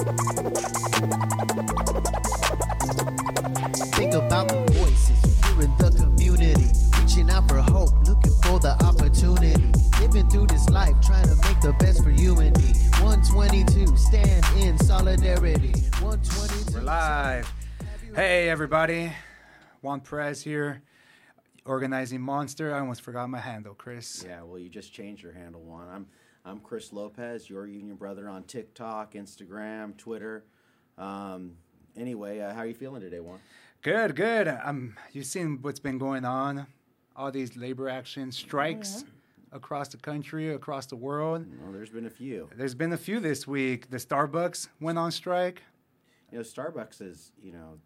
Think about the voices here in the community, reaching out for hope, looking for the opportunity. Living through this life, trying to make the best for you and me. 122, stand in solidarity. 122. We're live. Hey, everybody. Juan Perez here, organizing Monster. I almost forgot my handle, Chris. Yeah, well, you just changed your handle Juan. I'm I'm Chris Lopez, your union brother on TikTok, Instagram, Twitter. Um, anyway, uh, how are you feeling today, Juan? Good, good. Um, you've seen what's been going on, all these labor action strikes across the country, across the world. Well, there's been a few. There's been a few this week. The Starbucks went on strike. You know, Starbucks is, you know,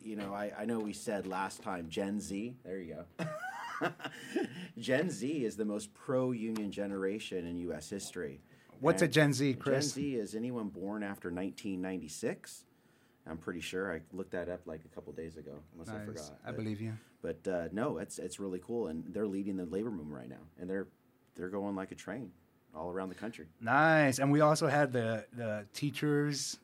you know, I, I know we said last time Gen Z. There you go. Gen Z is the most pro-union generation in U.S. history. What's a Gen Z, Chris? Gen Z is anyone born after 1996. I'm pretty sure I looked that up like a couple days ago, unless I Nice. forgot. I believe you. But uh, no, it's it's really cool, and they're leading the labor movement right now, and they're they're going like a train all around the country. Nice. And we also had the, the teachers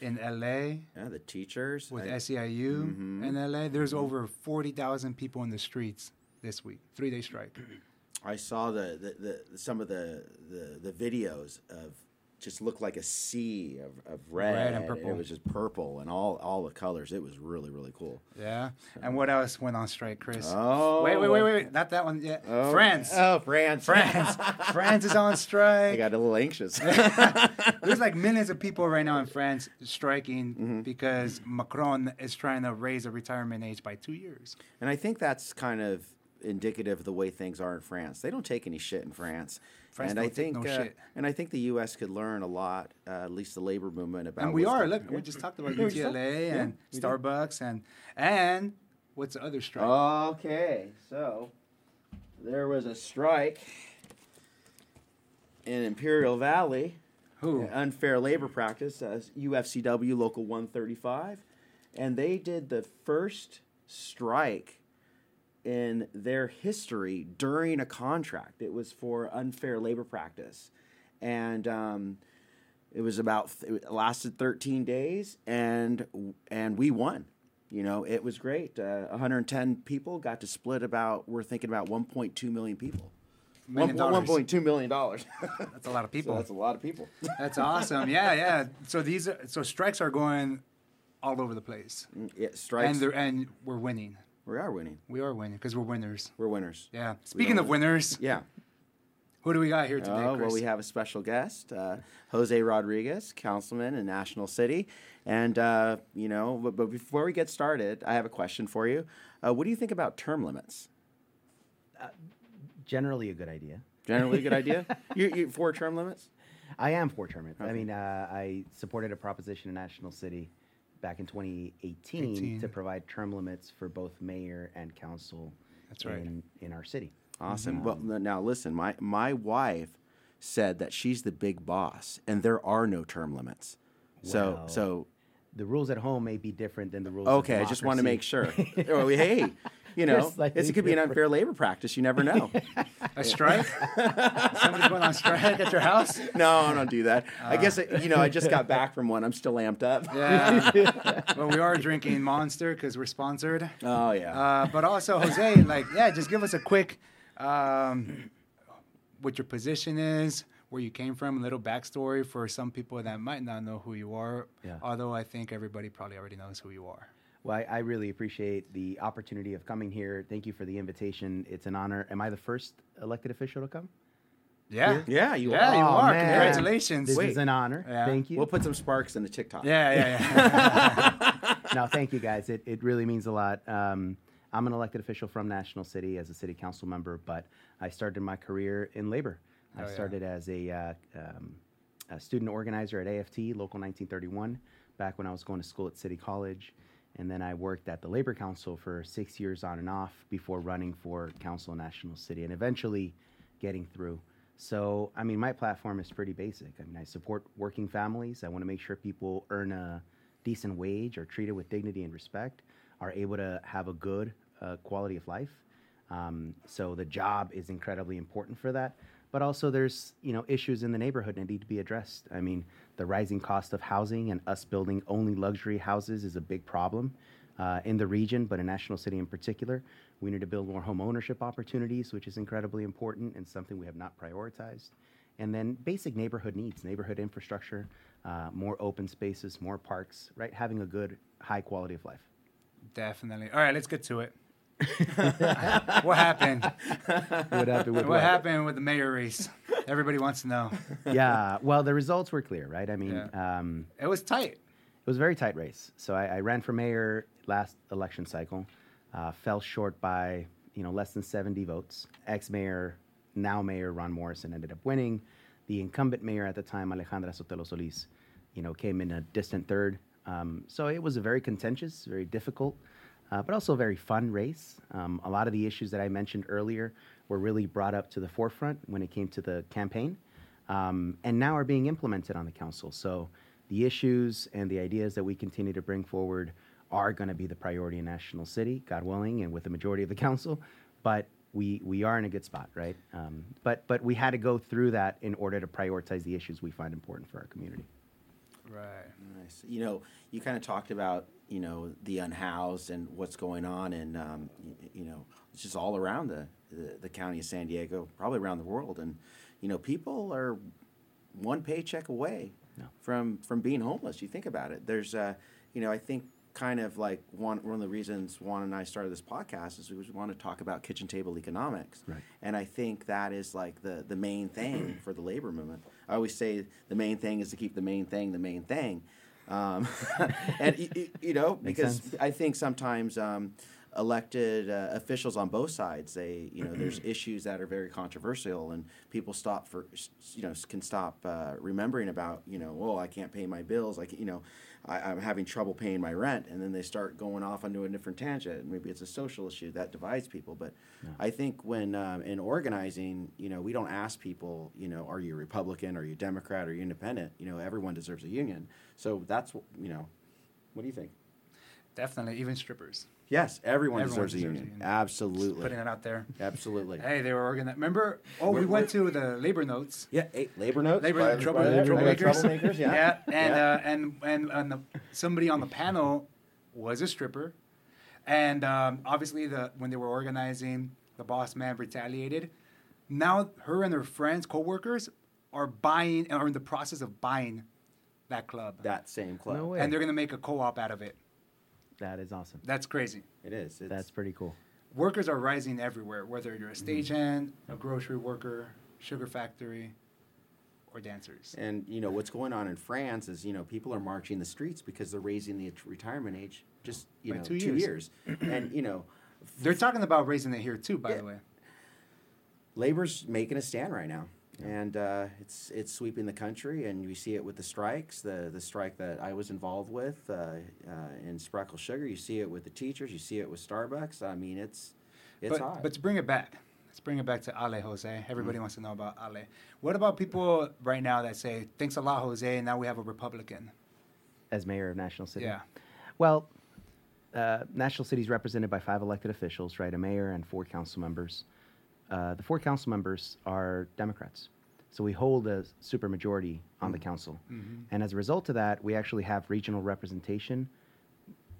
in LA Yeah, the teachers with I- SEIU Mhm. in LA. There's over 40,000 people in the streets this week, three day strike. I saw the, the, the some of the, the the videos of just looked like a sea of, of red, Red and purple. It was just purple and all all the colors. It was really really cool. Yeah. And what else went on strike, Chris? Oh, wait, wait, wait, wait, wait. Not that one yet. Oh, France. Oh, France. France. France is on strike. I got a little anxious. There's like millions of people right now in France striking Mm-hmm. because Macron is trying to raise the retirement age by two years. And I think that's kind of indicative of the way things are in France. They don't take any shit in France. France and I think no uh, shit. and I think the U.S. could learn a lot, uh, at least the labor movement about. And we are. Look, Yeah. we just talked about Yeah, UTLA yeah, and did. Starbucks and and what's the other strike? Okay, so there was a strike in Imperial Valley, Who? unfair labor practice, uh, UFCW Local 135, and they did the first strike in their history during a contract. It was for unfair labor practice, and um, it was about it lasted 13 days, and and we won. You know, it was great. Uh, 110 people got to split about. We're thinking about 1.2 million people. Million One- dollars. 1.2 million dollars. That's a lot of So people. that's a lot of people. That's awesome. Yeah, yeah. So these are, so strikes are going all over the place, yeah, strikes. and and we're winning. We are winning. We are winning because we're winners. We're winners. Yeah. Speaking of don't- winners, Yeah. who do we got here today, Oh, Chris? well, we have a special guest, uh, Jose Rodriguez, councilman in National City. And, uh, you know, but, but before we get started, I have a question for you. Uh, what do you think about term limits? generally a good idea. Generally a good idea? You, you for term limits? I am for term limits. I mean, uh, I supported a proposition in National City back in 2018 18. to provide term limits for both mayor and council That's right. in, in our city. Awesome. Well, um, now listen, my, my wife said that she's the big boss and there are no term limits. So, Well, so The rules at home may be different than the rules. okay, of I just want to make sure. hey, you know, Just it could be an unfair labor practice. You never know. a strike. Somebody's going on strike at your house. No, I don't do that. I guess you know I just got back from one. I'm still amped up. Yeah. well, we are drinking Monster because we're sponsored. Oh yeah. Uh, but also, Jose, like, yeah, just give us a quick, um, what your position is, where you came from, a little backstory for some people that might not know who you are. Yeah. Although I think everybody probably already knows who you are. Well, I, I really appreciate the opportunity of coming here. Thank you for the invitation. It's an honor. Am I the first elected official to come? Yeah. yeah, you Yeah, are. you Oh, are. man. Congratulations. This Wait. is an honor. Yeah. Thank you. We'll put some sparks in the TikTok. Yeah, yeah, yeah. no, thank you guys. It, it really means a lot. Um, I'm an elected official from National City as a city council member, but I started my career in labor. Oh, I yeah. started as a, uh, um, a student organizer at AFT, Local 1931, back when I was going to school at City College. And then I worked at the Labor Council for six years on and off before running for council National City and eventually getting through. So, I mean, my platform is pretty basic. I mean, I support working families. I want to make sure people earn a decent wage, are treated with dignity and respect, are able to have a good uh, quality of life. Um, so the job is incredibly important for that. but also there's you know issues in the neighborhood that need to be addressed. I mean, the rising cost of housing and us building only luxury houses is a big problem uh, in the region, but in National City in particular. We need to build more home ownership opportunities, which is incredibly important and something we have not prioritized. And then basic neighborhood needs, neighborhood infrastructure, uh, more open spaces, more parks, right? Having a good, high quality of life. Definitely. All right, let's get to it. what happened? What happened with What happened with the mayor race? Everybody wants to know. Yeah, well, the results were clear, right? I mean, Yeah. um, It was tight. It was a very tight race. So I, I ran for mayor last election cycle, uh, fell short by you know less than 70 votes. Ex-mayor, now mayor Ron Morrison ended up winning. The incumbent mayor at the time, Alejandra Sotelo Solis, you know, came in a distant third. Um, so it was a very contentious, very difficult, uh, but also a very fun race. Um, a lot of the issues that I mentioned earlier were really brought up to the forefront when it came to the campaign, um, and now are being implemented on the council. So the issues and the ideas that we continue to bring forward are going to be the priority in National City, God willing, and with the majority of the council. But we we are in a good spot, right? Um, but but we had to go through that in order to prioritize the issues we find important for our community. Right. Nice. You know, you kind of talked about you know the unhoused and what's going on, and um, y- you know, it's just all around the, the the county of San Diego, probably around the world, and you know, people are one paycheck away No. from from being homeless. You think about it. There's, uh, you know, I think kind of like one one of the reasons Juan and I started this podcast is we want to talk about kitchen table economics. Right. And I think that is like the the main thing for the labor movement. I always say the main thing is to keep the main thing the main thing. Um, and y- y- you know because sense. I think sometimes um, elected uh, officials on both sides they you know there's issues that are very controversial and people stop for you know can stop uh, remembering about you know oh I can't pay my bills like you know I, I'm having trouble paying my rent. And then they start going off onto a different tangent. Maybe it's a social issue that divides people. But I think when um, in organizing you know we don't ask people you know are you Republican? Are you Democrat? Are you Independent? You know everyone deserves a union. So that's wh- you know what do you think? Definitely. Even strippers. Yes, everyone, Everyone deserves, deserves a a union. union. Absolutely. Putting it out there. Absolutely. Hey, they were organized. Remember? Oh, we We're- went to the labor notes. Yeah, hey, labor notes. Labor by- trouble, by- by troublemakers. troublemakers, yeah. yeah. And Yeah. Uh, and and and the, somebody on the panel was a stripper, and um, obviously the when they were organizing, the boss man retaliated. Now her and her friends, coworkers, are buying are in the process of buying that club, that same club. No way. and they're gonna make a co-op out of it. That is awesome. That's crazy. It is. It's, That's pretty cool. Workers are rising everywhere, whether you're a stagehand, mm-hmm. a grocery worker, sugar factory, or dancers. and you know what's going on in France is you know people are marching the streets because they're raising the retirement age just you By know two two years. years, and you know They're talking about raising it here too, by Yeah. the way. labor's making a stand right now, and uh, it's it's sweeping the country, and we see it with the strikes. The the strike that I was involved with uh, uh, in Spreckle Sugar, you see it with the teachers, you see it with Starbucks. I mean, it's it's but, hot. but to bring it back, let's bring it back to Ale Jose. Everybody Mm. wants to know about Ale. What about people right now that say, thanks a lot, Jose, and now we have a Republican? As mayor of National City. Yeah. Well, uh, National City is represented by five elected officials, right? A mayor and four council members. Uh, the four council members are Democrats. So we hold a supermajority on the council. And as a result of that, we actually have regional representation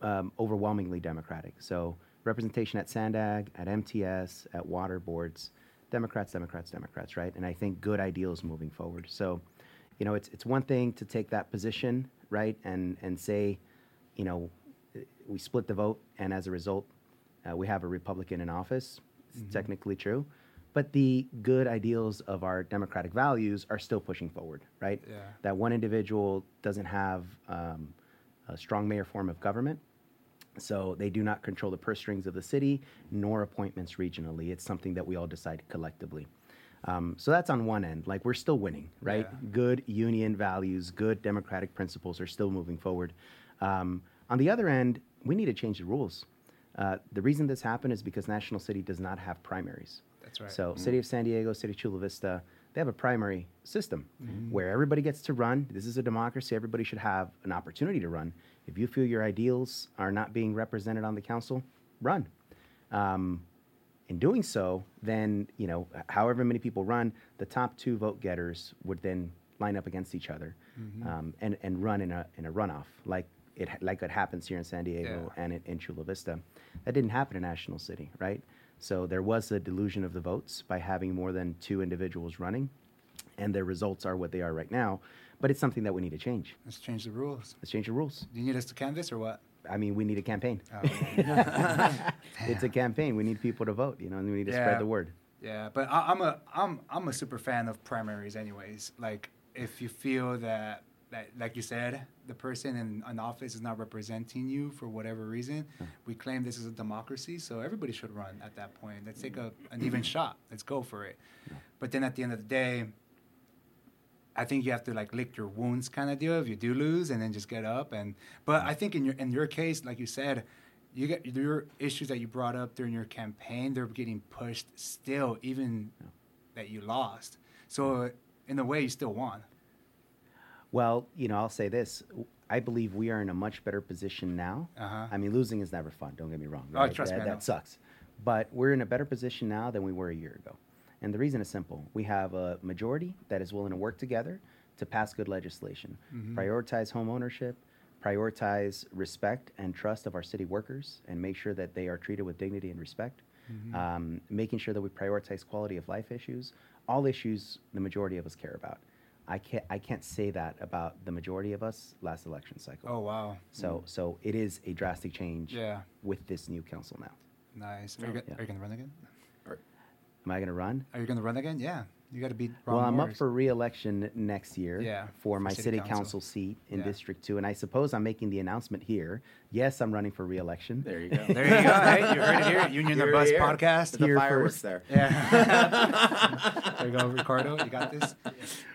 um, overwhelmingly Democratic. So representation at Sandag, at MTS, at water boards, Democrats, Democrats, Democrats, right? And I think good ideals moving forward. So, you know, it's it's one thing to take that position, right, and and say, you know, we split the vote, and as a result, uh, we have a Republican in office. It's technically true, but the good ideals of our democratic values are still pushing forward, right? Yeah. That one individual doesn't have um, a strong mayor form of government, so they do not control the purse strings of the city nor appointments regionally. It's something that we all decide collectively. Um, so that's on one end. Like we're still winning, right? Yeah. Good union values, good democratic principles are still moving forward. Um, on the other end, we need to change the rules. Uh, the reason this happened is because National City does not have primaries. That's right. So, City of San Diego, City of Chula Vista, they have a primary system where everybody gets to run. This is a democracy. Everybody should have an opportunity to run. If you feel your ideals are not being represented on the council, run. Um, in doing so, then you know, however many people run, the top two vote getters would then line up against each other um, and and run in a in a runoff like it like it happens here in San Diego Yeah. and in, in Chula Vista. That didn't happen in National City, right? So there was a delusion of the votes by having more than two individuals running, and their results are what they are right now. But it's something that we need to change. Let's change the rules. Let's change the rules. Do you need us to canvas or what? I mean, we need a campaign. Oh, It's a campaign. We need people to vote. You know, and we need to Yeah. spread the word. Yeah, but I, I'm a I'm I'm a super fan of primaries, anyways. Like if you feel that that like you said, the person in an office is not representing you for whatever reason, hmm. we claim this is a democracy, so everybody should run at that point. Let's take a an even shot. Let's go for it. But then at the end of the day, I think you have to like lick your wounds kind of deal if you do lose and then just get up and but I think in your in your case like you said you get your issues that you brought up during your campaign they're getting pushed still even that you lost so in a way you still won Well, you know, I'll say this. I believe we are in a much better position now. Uh-huh. I mean, losing is never fun. Don't get me wrong. Oh, trust that, me, that sucks. But we're in a better position now than we were a year ago. And the reason is simple. We have a majority that is willing to work together to pass good legislation, Mm-hmm. prioritize home ownership, prioritize respect and trust of our city workers, and make sure that they are treated with dignity and respect. Mm-hmm. Um, making sure that we prioritize quality of life issues, all issues the majority of us care about. I can't, I can't say that about the majority of us last election cycle. oh wow So, hmm. so it is a drastic change Yeah. with this new council now. nice are you, oh, Yeah. are you gonna run again Am I going to run? are you gonna run again yeah you got to beat Ron well, I'm up for re-election next year Yeah, for for my city city, council. council. seat in Yeah. District 2. And I suppose I'm making the announcement here. Yes, I'm running for re-election. There you go. there you go hey, you heard it here Union the Here, Bus here. podcast The Here fireworks first. there. yeah there you go Ricardo you got this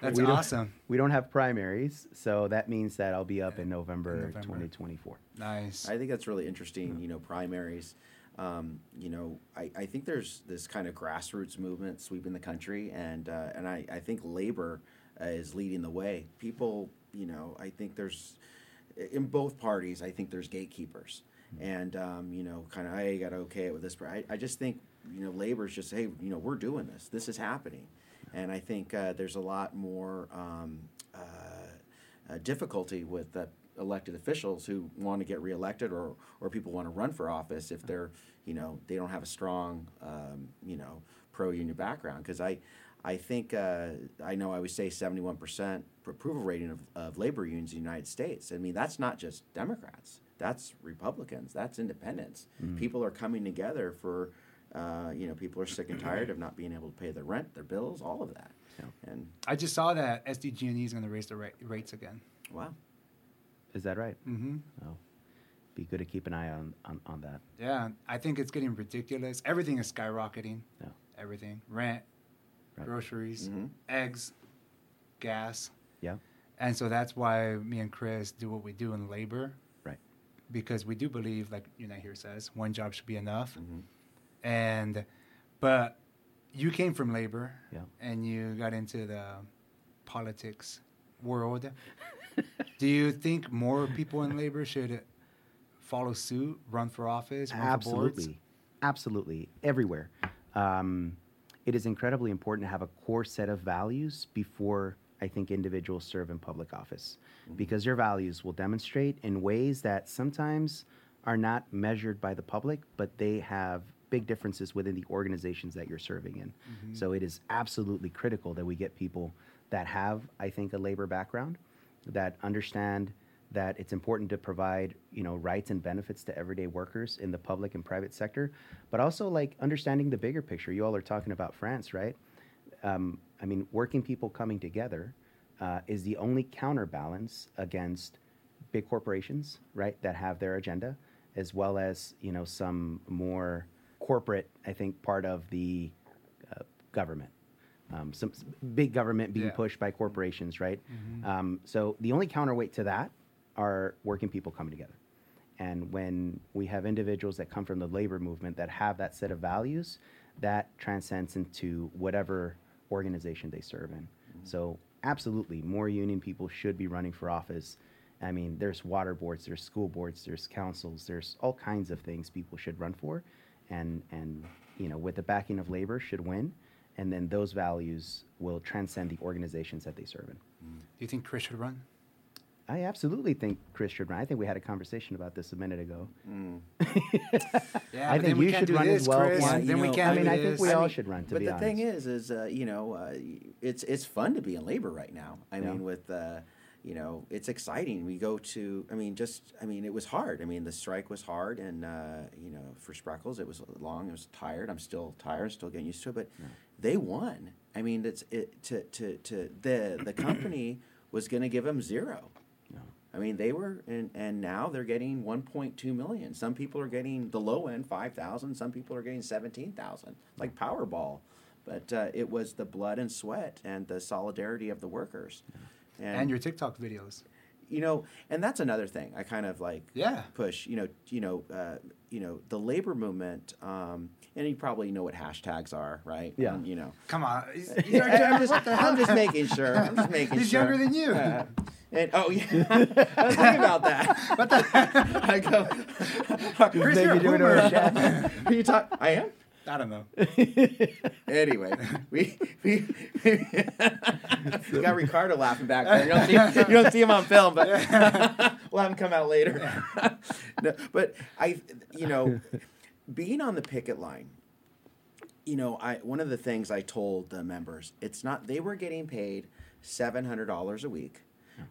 that's We don't- awesome We don't have primaries, so that means that I'll be up in November, November. 2024. nice I think that's really interesting. Hmm. You know, primaries. Um, you know, I, I think there's this kind of grassroots movement sweeping the country, and uh, and I, I think labor uh, is leading the way. People, you know, I think there's in both parties. I think there's gatekeepers, and um, you know, kind of hey, you got to okay it with this. I, I just think you know, labor's just hey, you know, we're doing this. This is happening, and I think uh, there's a lot more. Um, uh, uh, difficulty with elected officials who want to get reelected or or people want to run for office if they're you know they don't have a strong um, you know pro union background because I I think uh, I know I would say 71% approval rating of, of labor unions in the United States. I mean that's not just Democrats, that's Republicans, that's independents. People are coming together for uh, you know people are sick and tired of not being able to pay their rent, their bills, all of that. And I just saw that SDG&E is going to raise the ra- rates again. wow. Is that right? Mm-hmm. Oh, be good to keep an eye on, on, on that. Yeah, I think it's getting ridiculous. Everything is skyrocketing. Yeah. Everything, rent, Right. groceries, mm-hmm. eggs, gas, Yeah. and so that's why me and Chris do what we do in labor. Right. Because we do believe, like Unite here says, one job should be enough. Mm-hmm. And, but you came from labor, Yeah. and you got into the politics world. do you think more people in labor should follow suit, run for office, run for? Absolutely. Absolutely. Everywhere. Um, it is incredibly important to have a core set of values before I think individuals serve in public office because your values will demonstrate in ways that sometimes are not measured by the public, but they have big differences within the organizations that you're serving in. So it is absolutely critical that we get people that have, I think, a labor background, that understand that it's important to provide you know rights and benefits to everyday workers in the public and private sector but also like understanding the bigger picture. You all are talking about france right? Um, i mean working people coming together uh, is the only counterbalance against big corporations right that have their agenda as well as you know some more corporate i think part of the uh, government um, some big government being Yeah. pushed by corporations, right? Um, so the only counterweight to that are working people coming together. And when we have individuals that come from the labor movement that have that set of values, that transcends into whatever organization they serve in. So absolutely, more union people should be running for office. I mean, there's water boards, there's school boards, there's councils, there's all kinds of things people should run for, and and you know, with the backing of labor, should win, and then those values will transcend the organizations that they serve in. Do you think Chris should run? I absolutely think Chris should run. I think we had a conversation about this a minute ago. Yeah, I think you should do run as well, Chris. Juan. then You we can't I mean, do I think this. we I all mean, should run. To but be the honest, thing is, is uh, you know, uh, it's it's fun to be in labor right now. I Yeah. mean, with uh, you know, it's exciting. We go to, I mean, just, I mean, it was hard. I mean, the strike was hard, and uh, you know, for Spreckels, it was long. It was tired. I'm still tired. Still getting used to it, but they won. I mean, it's it to to to the the company was going to give them zero. Yeah. I mean, they were, and, and now they're getting 1.2 million. Some people are getting the low end 5,000. Some people are getting 17,000, like Powerball. But uh, it was the blood and sweat and the solidarity of the workers. and your TikTok videos. You know, and that's another thing. I kind of like Yeah. push. You know, you know, uh, you know, the labor movement. Um, and you probably know what hashtags are, right? Yeah. Um, you know, Come on. I'm, just, I'm just making sure. I'm just making He's sure. younger than you. Uh, and oh yeah, I was thinking about that. What the? I go, Chris, you're a boomer. you talk? I am. I don't know. Anyway, we we, we got Ricardo laughing back there. You don't see, you don't see him on film, but we'll have him come out later. no, but I, you know, being on the picket line, you know, I one of the things I told the members, it's not they were getting paid seven hundred dollars a week.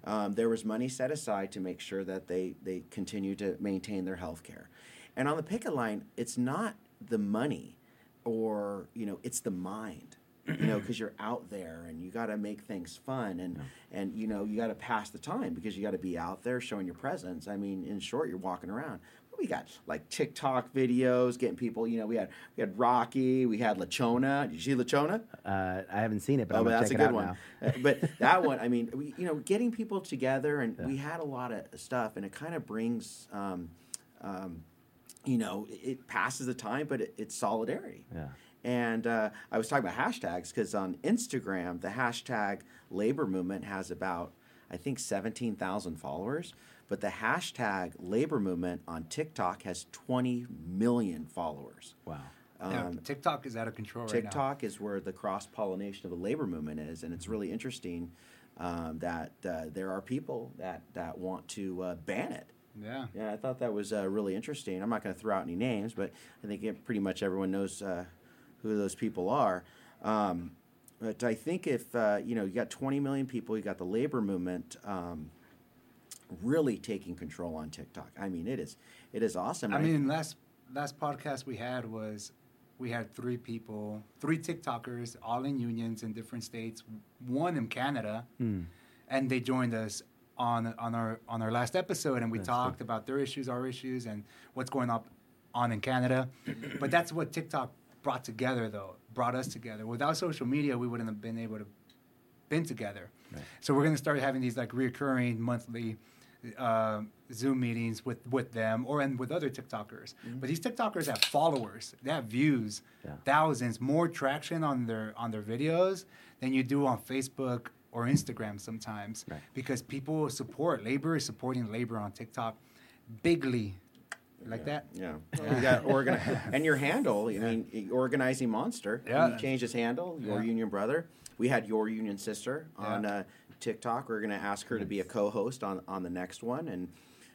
Um, there was money set aside to make sure that they they continue to maintain their health care, and on the picket line, it's not the money, or you know, it's the mind. You know, because you're out there and you got to make things fun and and you know you got to pass the time because you got to be out there showing your presence. I mean, in short, you're walking around we got like TikTok videos, getting people. You know, we had we had Rocky, we had La Chona. Did you see La Chona? Uh, I haven't seen it, but Oh, I'm but that's a good one. Uh, but that one, I mean, we, you know, getting people together, and we had a lot of stuff, and it kind of brings, um, um, you know, it, it passes the time, but it, it's solidarity. Yeah. And uh, I was talking about hashtags because on Instagram, the hashtag labor movement has about, I think, 17,000 followers. But the hashtag labor movement on TikTok has 20 million followers. Wow. Yeah, Um, TikTok is out of control right now. TikTok is where the cross pollination of the labor movement is, and it's really interesting um, that uh, there are people that, that want to uh, ban it. Yeah. Yeah, I thought that was uh, really interesting. I'm not going to throw out any names, but I think it, pretty much everyone knows uh, who those people are. Um, but I think if uh, you know you got 20 million people, you got the labor movement um, really taking control on TikTok. I mean, it is it is awesome. I And mean, last last podcast we had was we had three people, three TikTokers, all in unions in different states. One in Canada, Hmm. and they joined us on on our on our last episode, and we That's talked about their issues, our issues, and what's going up on in Canada. but that's what TikTok brought together, though, brought us together. Without social media, we wouldn't have been able to been together. Right. So we're gonna start having these like reoccurring monthly uh, Zoom meetings with with them or and with other TikTokers. But these TikTokers have followers, they have views, Yeah. thousands, more traction on their on their videos than you do on Facebook or Instagram sometimes. Right. Because people support labor is supporting labor on TikTok bigly. Like that? Yeah, you got organ and your handle. I mean, organizing monster. Yeah. he changed his handle. Your Yeah. union brother. We had your union sister on Yeah. uh, TikTok. We're gonna ask her to be a co-host on on the next one. And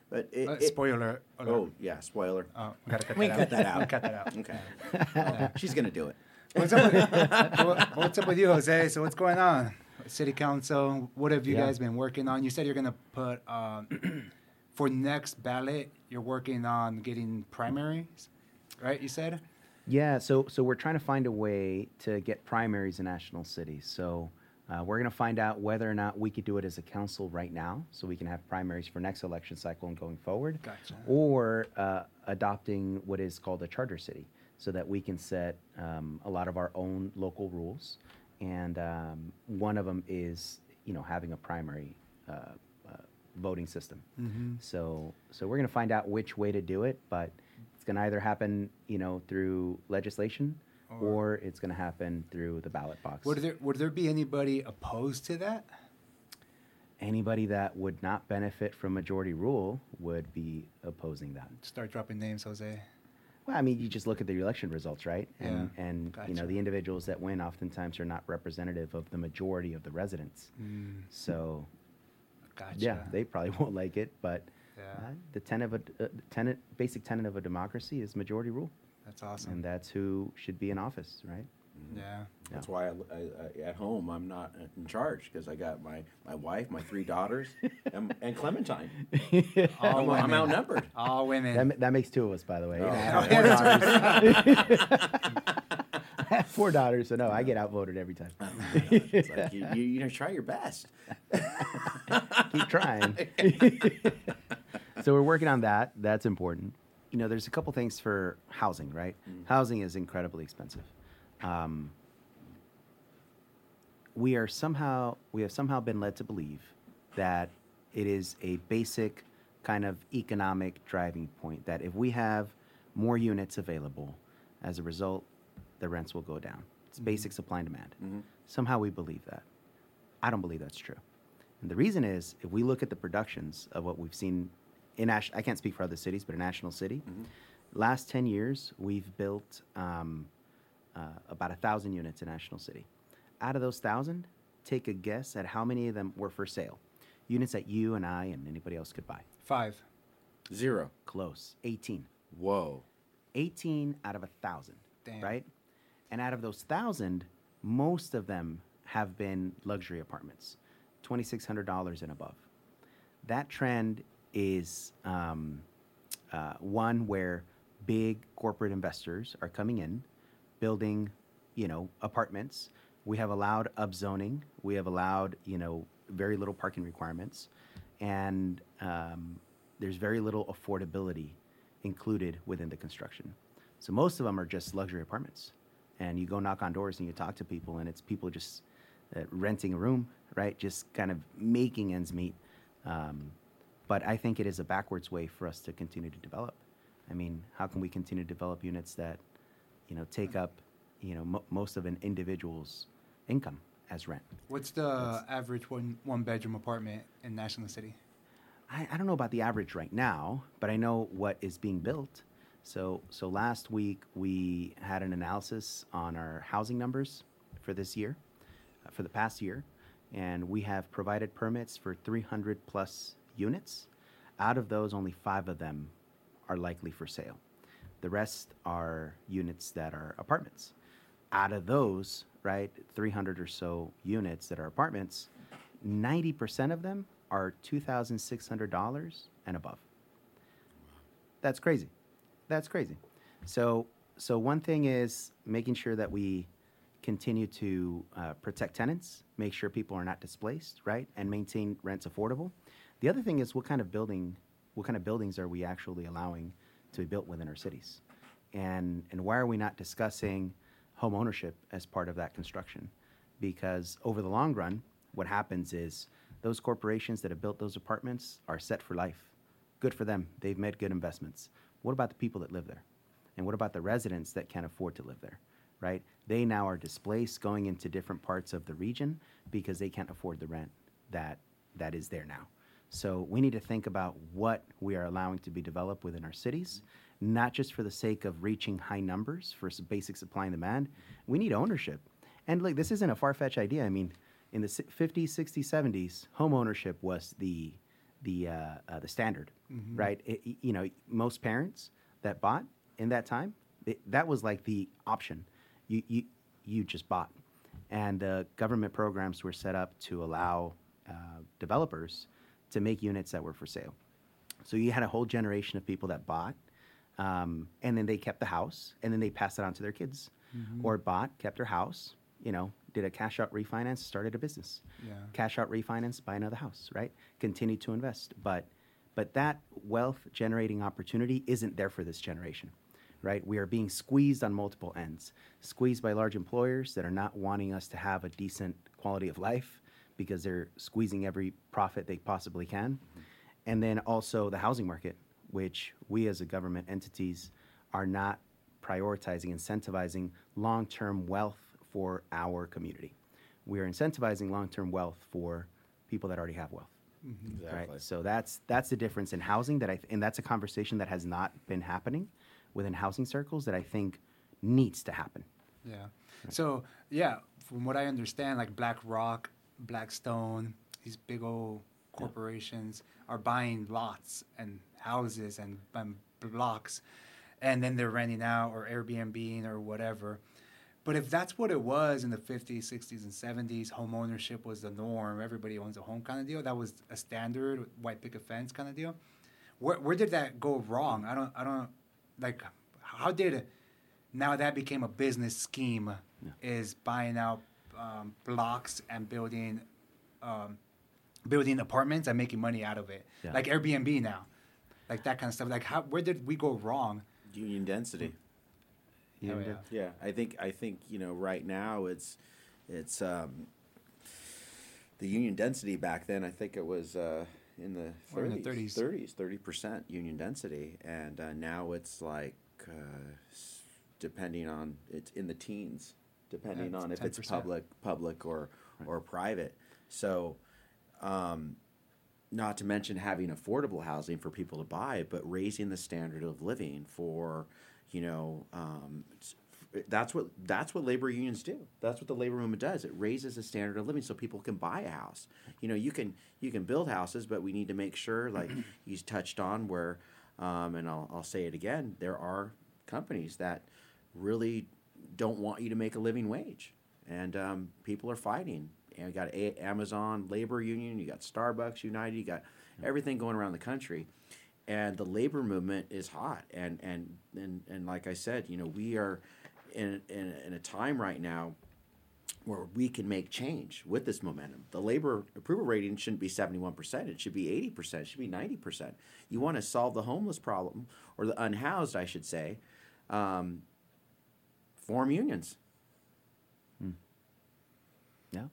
but it, Uh, it- spoiler alert. oh yeah, spoiler. Oh, we gotta cut We that cut that out. out. Cut that out. Okay, she's gonna do it. What's up, with, what's up with you, Jose? So what's going on? City council. What have you Yeah. guys been working on? You said you're gonna put um, for next ballot. You're working on getting primaries, right? You said. Yeah, so so we're trying to find a way to get primaries in national cities. So uh, we're going to find out whether or not we could do it as a council right now, so we can have primaries for next election cycle and going forward, Gotcha. or uh, adopting what is called a charter city, so that we can set um, a lot of our own local rules. And um, one of them is, you know, having a primary uh, uh, voting system. Mm-hmm. So, so we're going to find out which way to do it, but it's going to either happen, you know, through legislation, Or- or it's going to happen through the ballot box. Would there would there be anybody opposed to that? Anybody that would not benefit from majority rule would be opposing that. Start dropping names, Jose. Well, I mean, you just look at the election results, right? And Yeah. and you know the individuals that win oftentimes are not representative of the majority of the residents. Mm, So gotcha. yeah, they probably won't like it, but Yeah. uh, the tenet of a uh, tenet, basic tenet of a democracy is majority rule, That's awesome. and that's who should be in office, right? Mm-hmm. yeah. That's why I, I, I, at home I'm not in charge because I got my, my wife, my three daughters, and, and Clementine. All I'm, I'm outnumbered. All women. That, that makes two of us, by the way. Oh. I have four daughters. I have four daughters, so no, I get outvoted every time. Oh, it's like you, you, you know, try your best. Keep trying. so we're working on that. That's important. You know, there's a couple things for housing, right? Mm-hmm. Housing is incredibly expensive. Um, we are somehow we have somehow been led to believe that it is a basic kind of economic driving point that if we have more units available as a result the rents will go down. It's basic supply and demand. Somehow we believe that. I don't believe that's true. And the reason is if we look at the productions of what we've seen in Ash, i can't speak for other cities but in national city last 10 years we've built um, uh, about a thousand units in National City. Out of those thousand, take a guess at how many of them were for sale. Units that you and I and anybody else could buy. Five. Zero. Close. 18. Whoa. 18 out of a thousand. Damn. Right? And out of those thousand, most of them have been luxury apartments, $2,600 and above. That trend is um, uh, one where big corporate investors are coming in, building, you know, apartments. We have allowed upzoning. We have allowed, you know, very little parking requirements, and um, there's very little affordability included within the construction. So most of them are just luxury apartments, and you go knock on doors and you talk to people, and it's people just uh, renting a room, right? Just kind of making ends meet. Um, but I think it is a backwards way for us to continue to develop. I mean, how can we continue to develop units that, you know, take up, you know, mo- most of an individual's income as rent? What's the average one one bedroom apartment in National City? I, I don't know about the average right now, but I know what is being built. So, so last week we had an analysis on our housing numbers for this year, uh, for the past year, and we have provided permits for 300 plus units. Out of those, only five of them are likely for sale. The rest are units that are apartments. Out of those, right, 300 or so units that are apartments, 90% of them are $2,600 and above. That's crazy. That's crazy. So, so one thing is making sure that we continue to uh, protect tenants, make sure people are not displaced, right, and maintain rents affordable. The other thing is what kind of building, what kind of buildings are we actually allowing to be built within our cities, and and why are we not discussing home ownership as part of that construction? Because over the long run, what happens is those corporations that have built those apartments are set for life. Good for them. They've made good investments. What about the people that live there? And what about the residents that can't afford to live there? Right? They now are displaced going into different parts of the region because they can't afford the rent that that is there now. So we need to think about what we are allowing to be developed within our cities, not just for the sake of reaching high numbers for basic supply and demand. We need ownership. And look, this isn't a far-fetched idea. I mean, in the si- 50s, 60s, 70s, home ownership was the the uh, uh, the standard, right? It- you know, most parents that bought in that time, it, that was like the option. You you you just bought, and uh, government programs were set up to allow uh, developers to make units that were for sale. So you had a whole generation of people that bought, um, and then they kept the house, and then they passed it on to their kids, or bought, kept their house, you know, did a cash out refinance, started a business. Yeah. Cash out refinance, buy another house, right? Continue to invest, but but that wealth generating opportunity isn't there for this generation, right? We are being squeezed on multiple ends, squeezed by large employers that are not wanting us to have a decent quality of life because they're squeezing every profit they possibly can. Mm-hmm. And then also the housing market, which we as a government entities are not prioritizing, incentivizing long term wealth for our community. We are incentivizing long term wealth for people that already have wealth. Mm-hmm. Exactly. Right. So that's that's the difference in housing that I th- and that's a conversation that has not been happening within housing circles that I think needs to happen. Yeah. So yeah, from what I understand, like BlackRock, Blackstone, these big old corporations are buying lots and houses and, and blocks, and then they're renting out or Airbnb or whatever. But if that's what it was in the 50s, 60s, and 70s, home ownership was the norm. Everybody owns a home kind of deal. That was a standard white picket fence kind of deal. Where, where did that go wrong? I don't, I don't, like, how did now that became a business scheme is buying out um, blocks and building um, building apartments and making money out of it Yeah. like airbnb now like that kind of stuff like how where did we go wrong Union density. You Oh, know, yeah. Yeah, I think I think you know right now it's it's um, the union density back then. I think it was uh, in the Or in the 30s, 30s. 30s, 30 percent union density, and uh, now it's like uh, depending on it's in the teens, depending on if it's 10%. public, public or or private. So. Um, not to mention having affordable housing for people to buy, but raising the standard of living for, you know, um, that's what that's what labor unions do. That's what the labor movement does. It raises the standard of living so people can buy a house. You know, you can you can build houses, but we need to make sure, like you touched on, where, um, and I'll I'll say it again, there are companies that really don't want you to make a living wage, and um, people are fighting. And you got a- Amazon labor union, you got Starbucks United, you got everything going around the country, and the labor movement is hot. And and and, and like I said, you know, we are in, in in a time right now where we can make change with this momentum. The labor approval rating shouldn't be 71%, it should be 80%, it should be 90%. You want to solve the homeless problem, or the unhoused, I should say, um, form unions. Hmm. Yeah.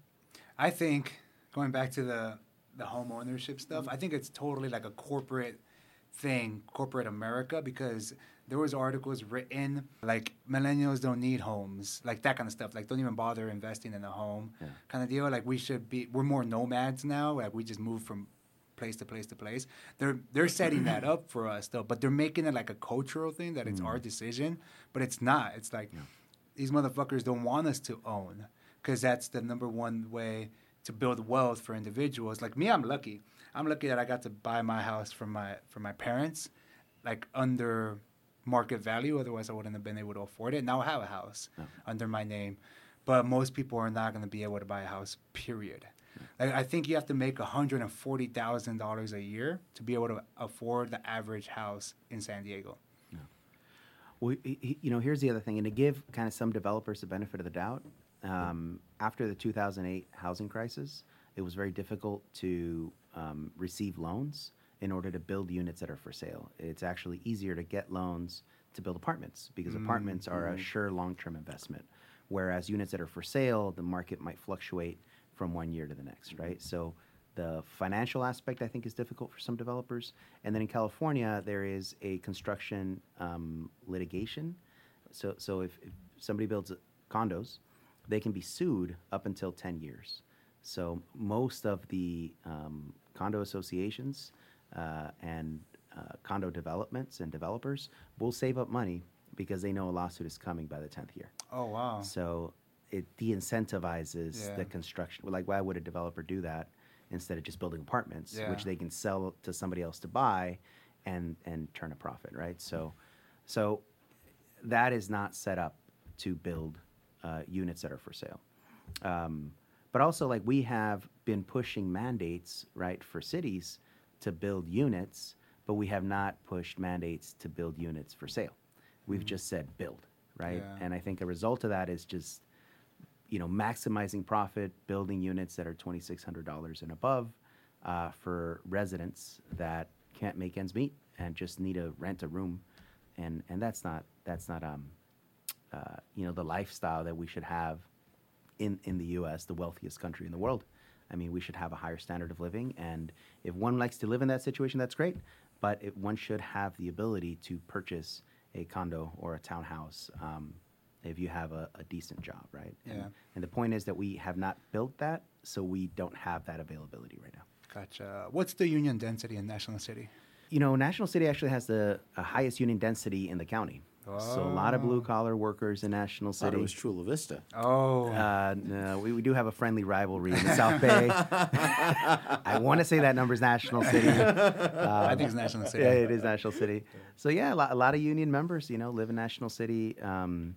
I think going back to the the home ownership stuff, I think it's totally like a corporate thing, corporate America, because there was articles written like millennials don't need homes, like that kind of stuff. Like don't even bother investing in a home, Yeah. kind of deal. Like we should be, we're more nomads now. Like we just move from place to place to place. They're they're setting that up for us though, but they're making it like a cultural thing that it's our hmm. decision, but it's not. It's like these motherfuckers don't want us to own because that's the number one way to build wealth for individuals. Like me, I'm lucky. I'm lucky that I got to buy my house from my from my parents, like under market value. Otherwise, I wouldn't have been able to afford it. Now I have a house under my name, but most people are not going to be able to buy a house. Period. Like, I think you have to make hundred and forty thousand dollars a year to be able to afford the average house in San Diego. Well, you know, here's the other thing, and to give kind of some developers the benefit of the doubt, um, after the 2008 housing crisis, it was very difficult to um, receive loans in order to build units that are for sale. It's actually easier to get loans to build apartments because apartments are a sure long-term investment, whereas units that are for sale, the market might fluctuate from one year to the next, right? So the financial aspect, I think, is difficult for some developers. And then in California, there is a construction um, litigation. So, so if, if somebody builds condos, they can be sued up until 10 years. So most of the um, condo associations uh, and uh, condo developments and developers will save up money because they know a lawsuit is coming by the 10th year. Oh wow! So it de-incentivizes Yeah. the construction. Like, why would a developer do that instead of just building apartments, Yeah. which they can sell to somebody else to buy and and turn a profit, right? So, so that is not set up to build uh, units that are for sale. Um, but also, like we have been pushing mandates, right, for cities to build units, but we have not pushed mandates to build units for sale. We've just said build, right? Yeah. And I think a result of that is just, you know, maximizing profit, building units that are twenty six hundred dollars and above uh, for residents that can't make ends meet and just need to rent a room, and and that's not that's not um, uh, you know, the lifestyle that we should have in, in the U.S., the wealthiest country in the world. I mean, we should have a higher standard of living, and if one likes to live in that situation, that's great. But it, one should have the ability to purchase a condo or a townhouse um, if you have a, a decent job, right? And, Yeah. and the point is that we have not built that, so we don't have that availability right now. Gotcha. What's the union density in National City? You know, National City actually has the uh, highest union density in the county. Oh. So a lot of blue collar workers in National thought City. it was Chula Vista. Oh, Uh, no, we, we do have a friendly rivalry in the South Bay. I want to say that number's National City. I think it's National City. Yeah, it is National City. So yeah, a lot, a lot of union members, you know, live in National City. Um,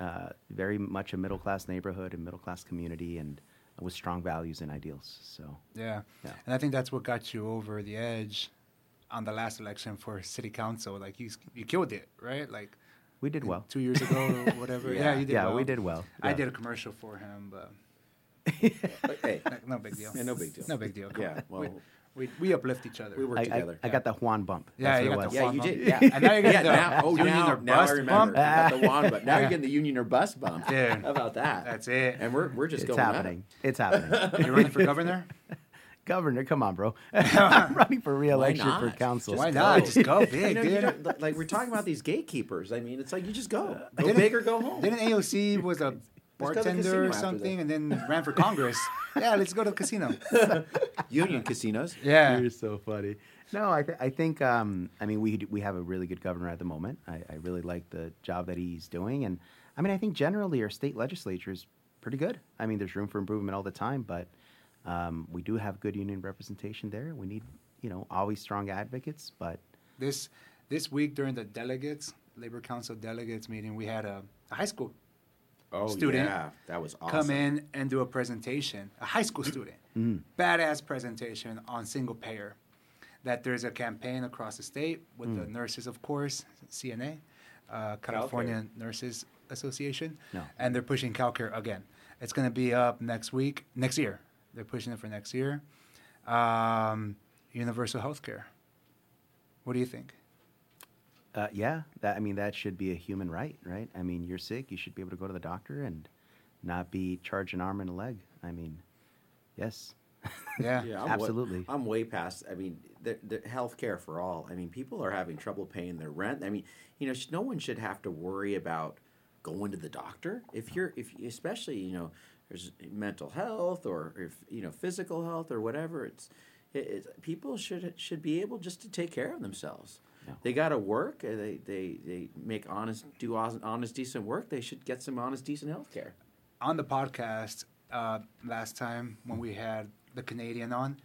uh, very much a middle class neighborhood and middle class community, and with strong values and ideals. So Yeah. Yeah. And I think that's what got you over the edge on the last election for city council. Like you, you killed it, right? Like we did well. two years ago or whatever. yeah. you did. Well. Yeah, well. we did well. I did a commercial for him, but But, hey, no, no big deal. Yeah, no big deal. No big deal. Come Yeah, on. well- we, we, we uplift each other. we work I, I, together. I got the Juan bump. Yeah, That's you what got it the was. yeah, Juan you bump. did. Yeah, And oh, now you're yeah, getting the now, oh, union now, or now I bust remember. bump. I got the Juan, but now you're getting the union or bust bump. Dude. How about that? That's it. And we're we're just It's going at it. happening. It's happening. You're running for governor? Governor, come on, bro. I'm running for reelection for not? council. Why Just not? go. Just go You big, know, dude. don't- like we're talking about these gatekeepers. I mean, it's like you just go, go Didn't- big or go home. Didn't AOC was a go to the bartender or something and then ran for Congress? yeah, let's go to the casino. Union casinos. Yeah. You're so funny. No, I, th- I think um, I mean we we have a really good governor at the moment. I, I really like the job that he's doing, and I mean I think generally our state legislature is pretty good. I mean there's room for improvement all the time, but um, we do have good union representation there. We need you know always strong advocates, but This this week during the delegates, Labor Council delegates meeting, we had a, a high school Oh Student. yeah, that was awesome. come in and do a presentation, a high school student, badass presentation on single payer. That there's a campaign across the state with the nurses, of course, CNA, uh, California Nurses Association, No. and they're pushing CalCare again. It's going to be up next week, next year. They're pushing it for next year. Um, universal health care. What do you think? Uh, yeah, that I mean that should be a human right, right? I mean, you're sick, you should be able to go to the doctor and not be charged an arm and a leg. I mean, yes, Yeah. Yeah, I'm Absolutely. Way, I'm way past. I mean, the, the health care for all. I mean, people are having trouble paying their rent. I mean, you know, no one should have to worry about going to the doctor if you're, if especially, you know, there's mental health or if you know physical health or whatever. It's, it, it's people should should be able just to take care of themselves. Yeah. They got to work. They, they they make honest, do honest, honest, decent work. They should get some honest, decent health care. on the podcast uh, last time when we had the Canadian on,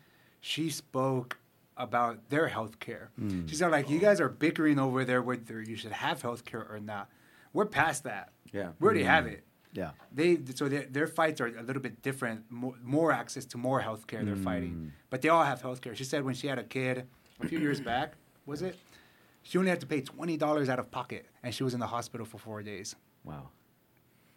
she spoke about their health care. She said, like, you guys are bickering over there whether you should have health care or not. We're past that. Yeah. We already have it. yeah. They so their, their fights are a little bit different. More, more access to more health care they're fighting, but they all have health care. She said when she had a kid a few years back, was it? She only had to pay twenty dollars out of pocket, and she was in the hospital for four days. Wow,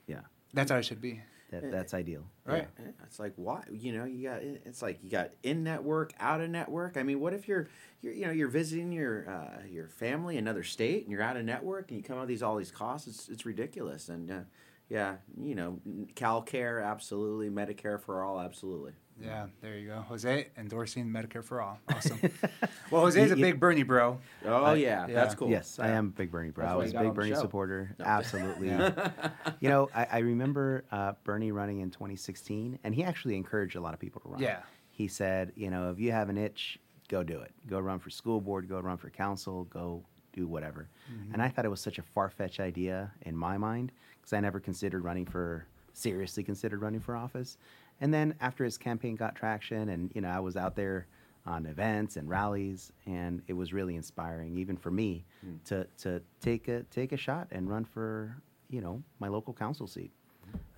yeah, That's how it should be. that, that's ideal. Right. Yeah, It's like why you know you got it's like you got in network, out of network. I mean, what if you're you're you know you're visiting your uh, your family another state and you're out of network and you come out of these all these costs? It's it's ridiculous. And uh, yeah, you know, CalCare absolutely, Medicare for all absolutely. Yeah, there you go. Jose endorsing Medicare for all. Awesome. well, Jose's a big Bernie bro. Oh yeah, yeah. that's cool. Yes, I am a big Bernie bro. That's I was a big Bernie supporter. No. Absolutely. you know, I, I remember uh, Bernie running in 2016, and he actually encouraged a lot of people to run. Yeah. He said, you know, if you have an itch, go do it. Go run for school board. Go run for council. Go do whatever. Mm-hmm. And I thought it was such a far fetched idea in my mind because I never considered running for seriously considered running for office. And then after his campaign got traction, and you know, I was out there on events and rallies, and it was really inspiring, even for me, Hmm. to to take a take a shot and run for you know my local council seat.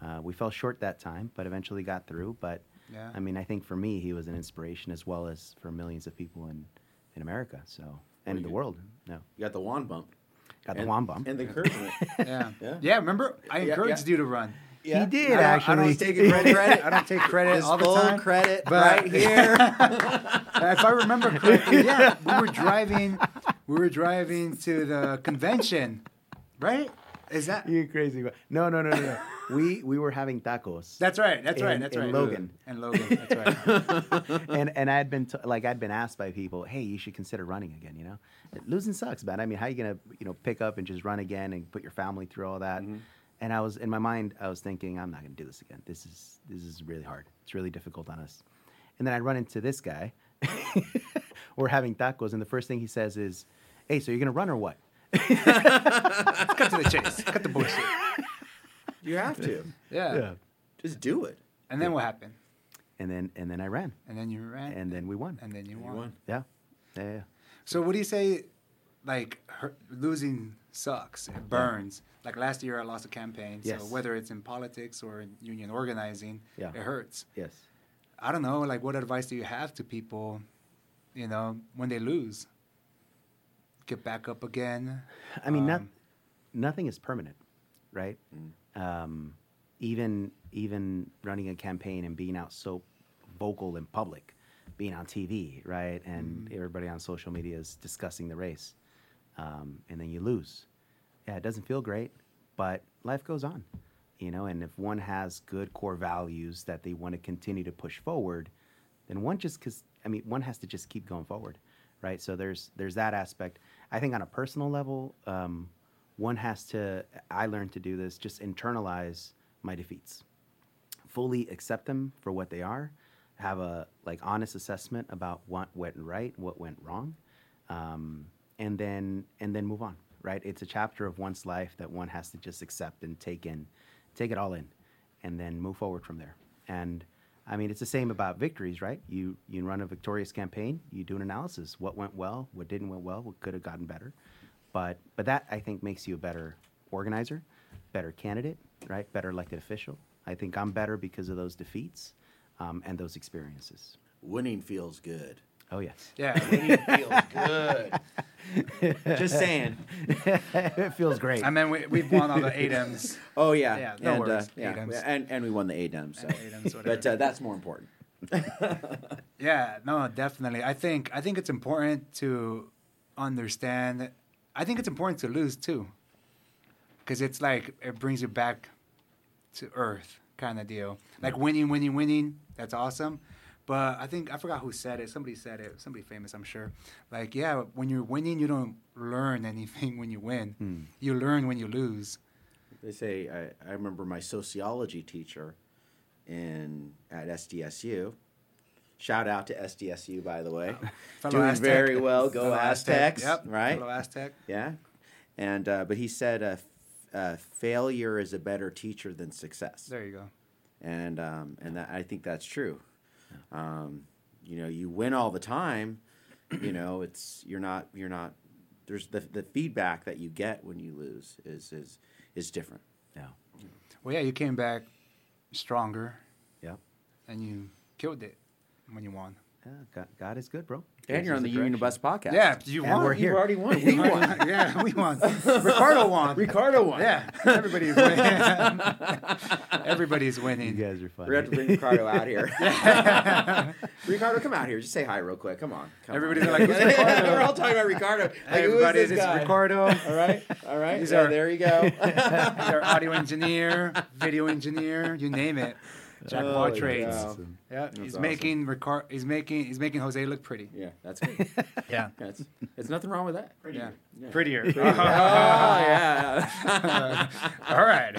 Uh, we fell short that time, but eventually got through. But Yeah. I mean, I think for me, he was an inspiration as well as for millions of people in in America. So and in the you- world. No, You got the Juan bump. got the Juan bump. and the encouragement. Yeah. Yeah. yeah. remember? I Yeah, encouraged yeah. you to run. He did I don't- I actually. don't take credit. I don't take credit His all the full time. credit but- right here. if I remember correctly, yeah, we were driving. We were driving to the convention, right? Is that? you crazy. No, no, no, no, no. we we were having tacos. That's right. That's right. That's in right. Logan. And Logan. That's right. and and I'd been t- like I'd been asked by people, hey, you should consider running again. You know, losing sucks, man. I mean, how are you gonna you know pick up and just run again and put your family through all that? Mm-hmm. And I was in my mind, I was thinking, I'm not gonna do this again. This is this is really hard. It's really difficult on us. And then I run into this guy, we're having tacos, and the first thing he says is, "Hey, so you're gonna run or what?" Cut to the chase. Cut the bullshit. You have to. Yeah. yeah. Just do it. And then what happened? And then and then I ran, And then you ran. and then we won. and then you You won. won. Yeah, yeah, yeah. So what do you say? Like her, losing sucks. It burns. Like last year, I lost a campaign. Yes. So whether it's in politics or in union organizing, Yeah. it hurts. Yes. I don't know. Like, what advice do you have to people? You know, when they lose, get back up again. I mean, not, Um, nothing is permanent, right? Um, even even running a campaign and being out so vocal in public, being on TV, right, and everybody on social media is discussing the race, um, and then you lose. Yeah, it doesn't feel great, but life goes on, you know. And if one has good core values that they want to continue to push forward, then one just because I mean one has to just keep going forward, right? So there's there's that aspect. I think on a personal level, um, one has to. I learned to do this. Just internalize my defeats, fully accept them for what they are, have a like honest assessment about what went right, what went wrong, um, and then and then move on. Right? It's a chapter of one's life that one has to just accept and take in, take it all in, and then move forward from there. And I mean, it's the same about victories, right? You you run a victorious campaign, you do an analysis, what went well, what didn't went well, what could have gotten better, but but that I think makes you a better organizer, better candidate, right? Better elected official. I think I'm better because of those defeats um, and those experiences. Winning feels good. Oh yes, yeah. Winning feels good. Just saying. it feels great. I mean, we, we've won all the ADEMs. Oh yeah, Yeah, no and, worries. Uh, yeah, ADEMs. and and we won the ADEMs. So. ADEMs, but uh, that's more important. Yeah, no, definitely. I think I think it's important to understand. I think it's important to lose too, because it's like it brings you back to earth, kind of deal. Like winning, winning, winning. That's awesome. But I think I forgot who said it. Somebody said it. Somebody famous, I'm sure. Like, yeah, when you're winning, you don't learn anything when you win. Hmm. You learn when you lose. They say I, I remember my sociology teacher in at SDSU. Shout out to SDSU, by the way. Fellow Doing Aztec. very well. Go Fellow Aztecs! Yep. Right? Fellow Aztec. Yeah, and uh, but he said uh, f- uh, failure is a better teacher than success. There you go. and um, and that, I think that's true. Um, you know, you win all the time. You know, it's you're not you're not. There's the the feedback that you get when you lose is is is different. yeah, Well, yeah, you came back stronger yeah, and you killed it when you won. Yeah. God, God is good, bro. And Gives you're on the a Union direction. Bus podcast. Yeah, you And won. we're You've already won. We won. yeah, we won. Ricardo won. Ricardo won. Yeah, everybody's winning. everybody's winning. You guys are funny. We're have to bring Ricardo out here. Ricardo, come out here. Just say hi real quick. Come on. Come Everybody's on. like, "Who's Ricardo?" We're all talking about Ricardo. Like, Hey, everybody, this this is? Ricardo. All right. All right. He's Yeah, our- there you go. He's our audio engineer, video engineer, you name it. Jack of all Holy trades. cow. Awesome. Yeah, he's awesome. making Ricard. He's making. He's making Jose look pretty. yeah, that's good. Yeah, That's, there's nothing wrong with that. yeah, Yeah. prettier. Oh yeah. All right.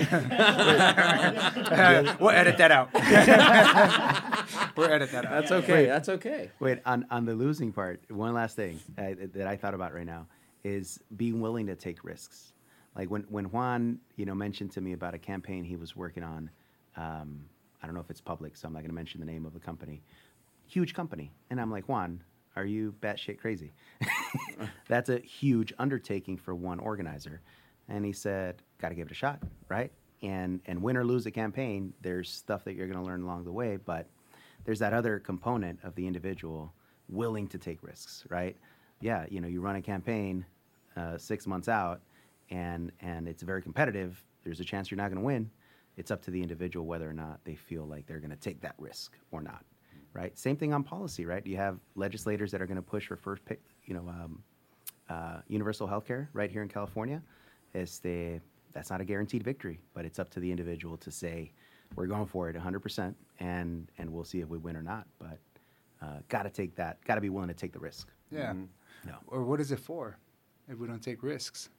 we'll edit that out. we'll edit that out. That's okay. That's okay. Wait, on, on the losing part, one last thing uh, that I thought about right now is being willing to take risks. Like when, when Juan, you know, mentioned to me about a campaign he was working on, um, I don't know if it's public, so I'm not going to mention the name of the company. Huge company, and I'm like, Juan, are you batshit crazy? That's a huge undertaking for one organizer. And he said, got to give it a shot, right? And and win or lose a campaign, there's stuff that you're going to learn along the way, but there's that other component of the individual willing to take risks, right? Yeah, you know, you run a campaign uh, six months out, and and it's very competitive. There's a chance you're not going to win. It's up to the individual whether or not they feel like they're going to take that risk or not, right? Same thing on policy, right? You have legislators that are going to push for first, pick, you know, um, uh, universal health care right here in California. Este, that's not a guaranteed victory, but it's up to the individual to say, we're going for it 100%, and, and we'll see if we win or not. But uh, got to take that, got to be willing to take the risk. Yeah. No. Or what is it for? If we don't take risks,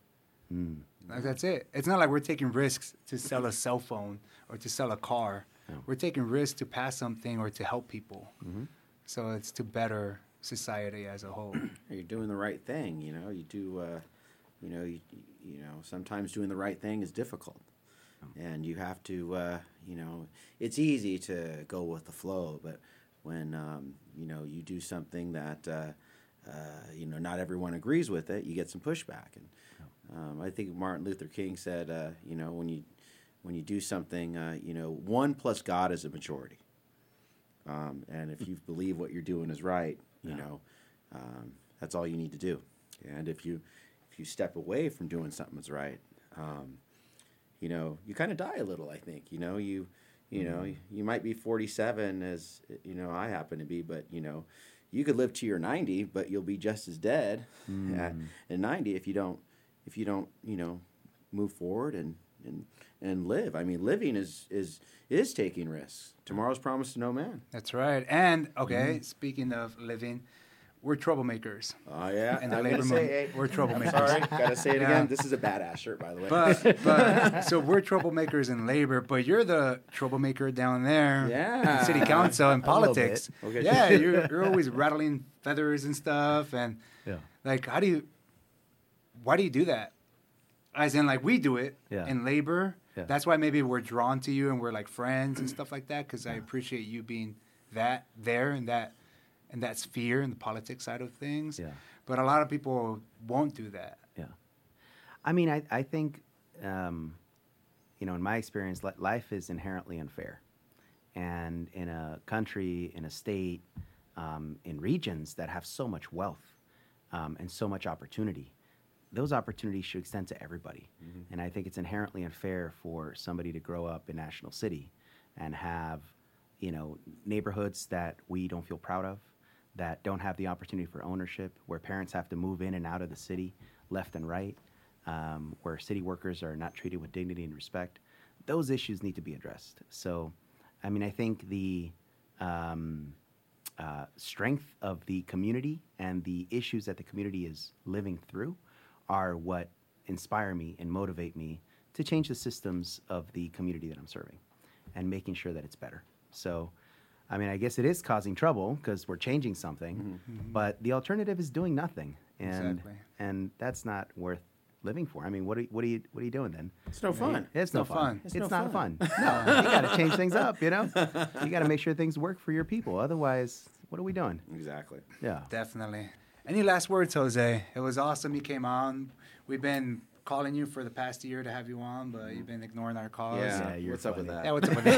Mm. like that's it. It's not like we're taking risks to sell a cell phone or to sell a car. No. We're taking risks to pass something or to help people. Mhm. So it's to better society as a whole. you're doing the right thing. You know, you do. Uh, you know, you, you know, sometimes doing the right thing is difficult, and you have to. Uh, you know, it's easy to go with the flow, but when um, you know you do something that uh, uh, you know not everyone agrees with it, you get some pushback. And um, I think Martin Luther King said, uh, you know, when you when you do something, uh, you know, one plus God is a majority. Um, and if you believe what you're doing is right, you Yeah. know, um, that's all you need to do. And if you if you step away from doing something that's right, um, you know, you kind of die a little. I think you know you you know you might be 47 as you know I happen to be, but you know you could live to your 90, but you'll be just as dead hmm. at, at 90 if you don't if you don't you know move forward and and and live. I mean, living is is is taking risks. Tomorrow's promised to no man. That's right. And okay, mm-hmm. speaking of living, we're troublemakers. Oh yeah, And the I'm labor say, movement. hey, We're troublemakers. Sorry, gotta say it Yeah. again. This is a badass shirt, by the way. But but so we're troublemakers in labor, but you're the troublemaker down there Yeah. in city council and politics. bit. Okay. Yeah, you're you're always rattling feathers and stuff and Yeah. like how do you why do you do that? As in like we do it Yeah. in labor. Yeah. That's why maybe we're drawn to you and we're like friends and stuff like that because I appreciate you being that there and that and that's fear and the politics side of things. Yeah. But a lot of people won't do that. Yeah. I mean, I, I think, um, you know, in my experience, li- life is inherently unfair. And in a country, in a state, um, in regions that have so much wealth um, and so much opportunity, those opportunities should extend to everybody. And I think it's inherently unfair for somebody to grow up in National City and have, you know, neighborhoods that we don't feel proud of, that don't have the opportunity for ownership, where parents have to move in and out of the city left and right, um, where city workers are not treated with dignity and respect. Those issues need to be addressed. So, I mean, I think the um, uh, strength of the community and the issues that the community is living through are what inspire me and motivate me to change the systems of the community that I'm serving and making sure that it's better. So, I mean, I guess it is causing trouble because we're changing something, mm-hmm. but the alternative is doing nothing, and Exactly. and that's not worth living for. I mean, what are, what are you what are you doing then? it's no fun. It's no, no fun. fun. It's, It's no not fun. fun. No, you got to change things up. You know, you got to make sure things work for your people. Otherwise, what are we doing? Exactly. Yeah. Definitely. Any last words, Jose? It was awesome you came on. We've been calling you for the past year to have you on, but you've been ignoring our calls. Yeah. Yeah, you're What's up with that? Yeah, what's up with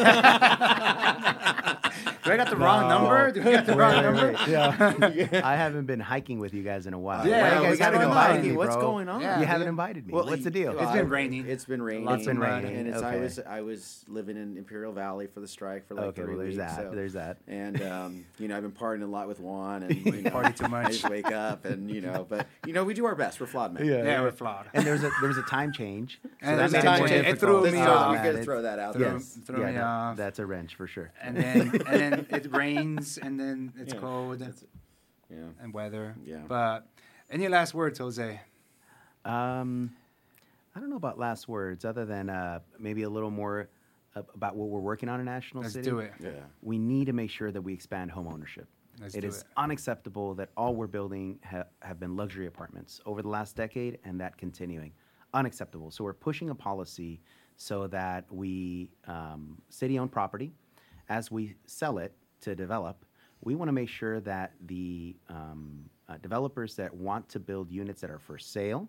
that? Do I got the wrong number? Do we got the Wait, wrong wait, number? wait. Yeah. I haven't been hiking with you guys in a while. Yeah, Why you we guys gotta haven't go invited hiking. me, What's going on? Yeah, you haven't invited me. Well, What's the deal? It's been raining. It's been raining. Lots been raining. and it's, I was I was living in Imperial Valley for the strike for like okay, three well, there's weeks. that. so- There's that. And um, you know, I've been partying a lot with Juan, and you know, Party too I much. just wake up, and you know, but you know, we do our best. We're flawed men. Yeah, we're flawed. And there's a there was a time change. So And that a made time more change. It difficult. threw me Let's throw- off. we man, throw that out Threw- Yes, threw yeah, me that- off. that's a wrench for sure. And then and then it rains and then it's Yeah. cold That's- Yeah. and weather. Yeah. But any last words, Jose? Um, I don't know about last words, other than uh, maybe a little more about what we're working on in National Let's City. do it. Yeah. We need to make sure that we expand home ownership. Let's It do is it. unacceptable that all we're building ha- have been luxury apartments over the last decade, and that continuing. Unacceptable. So we're pushing a policy so that we um, city-owned property, as we sell it to develop, we want to make sure that the um, uh, developers that want to build units that are for sale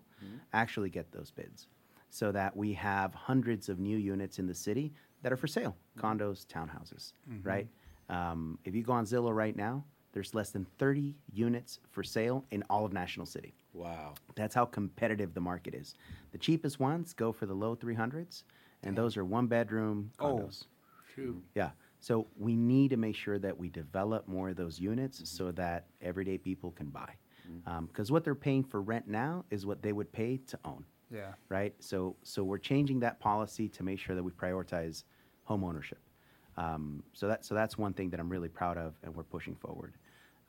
actually get those bids, so that we have hundreds of new units in the city that are for sale, condos, townhouses, right? Um, if you go on Zillow right now, there's less than 30 units for sale in all of National City. Wow. That's how competitive the market is. The cheapest ones go for the low 300s, and those are one bedroom condos. Oh. condos. Shoot. Yeah. So we need to make sure that we develop more of those units so mm-hmm. that everyday people can buy. Mm-hmm. Um, because what they're paying for rent now is what they would pay to own Yeah. right? So, so we're changing that policy to make sure that we prioritize home ownership. Um, so that, so that's one thing that I'm really proud of, and we're pushing forward.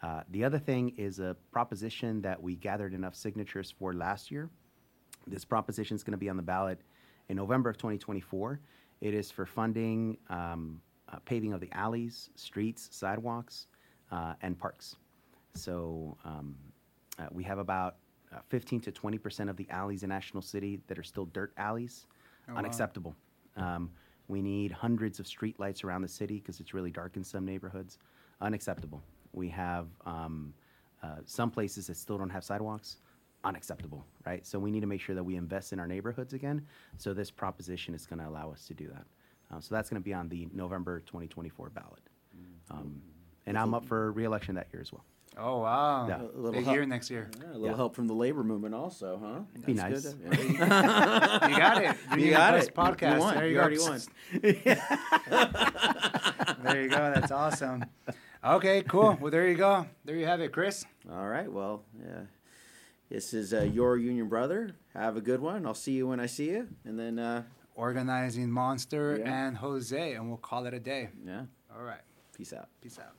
Uh, the other thing is a proposition that we gathered enough signatures for last year. This proposition is going to be on the ballot in November of 2024. It is for funding um, uh, paving of the alleys, streets, sidewalks, uh, and parks. So um, uh, we have about uh, 15 to 20 percent of the alleys in National City that are still dirt alleys. Oh, wow. Unacceptable. Um, we need hundreds of street lights around the city because it's really dark in some neighborhoods. Unacceptable. We have um, uh, some places that still don't have sidewalks. Unacceptable, right? So we need to make sure that we invest in our neighborhoods again. So this proposition is going to allow us to do that. Uh, so that's going to be on the November 2024 ballot. Um, and I'm up for reelection that year as well. Oh wow! Yeah. A little Big help. year next year. Yeah, a little Yeah. help from the labor movement also, huh? Be That's nice. good. You got it. You need got it. Podcast. You won. There you, You go. already won. there you go. That's awesome. Okay, cool. Well, there you go. There you have it, Chris. All right. Well, yeah. This is uh, your union brother. Have a good one. I'll see you when I see you. And then, uh, Organizing Monster Yeah. and Jose, and we'll call it a day. yeah, All right. peace out. Peace out.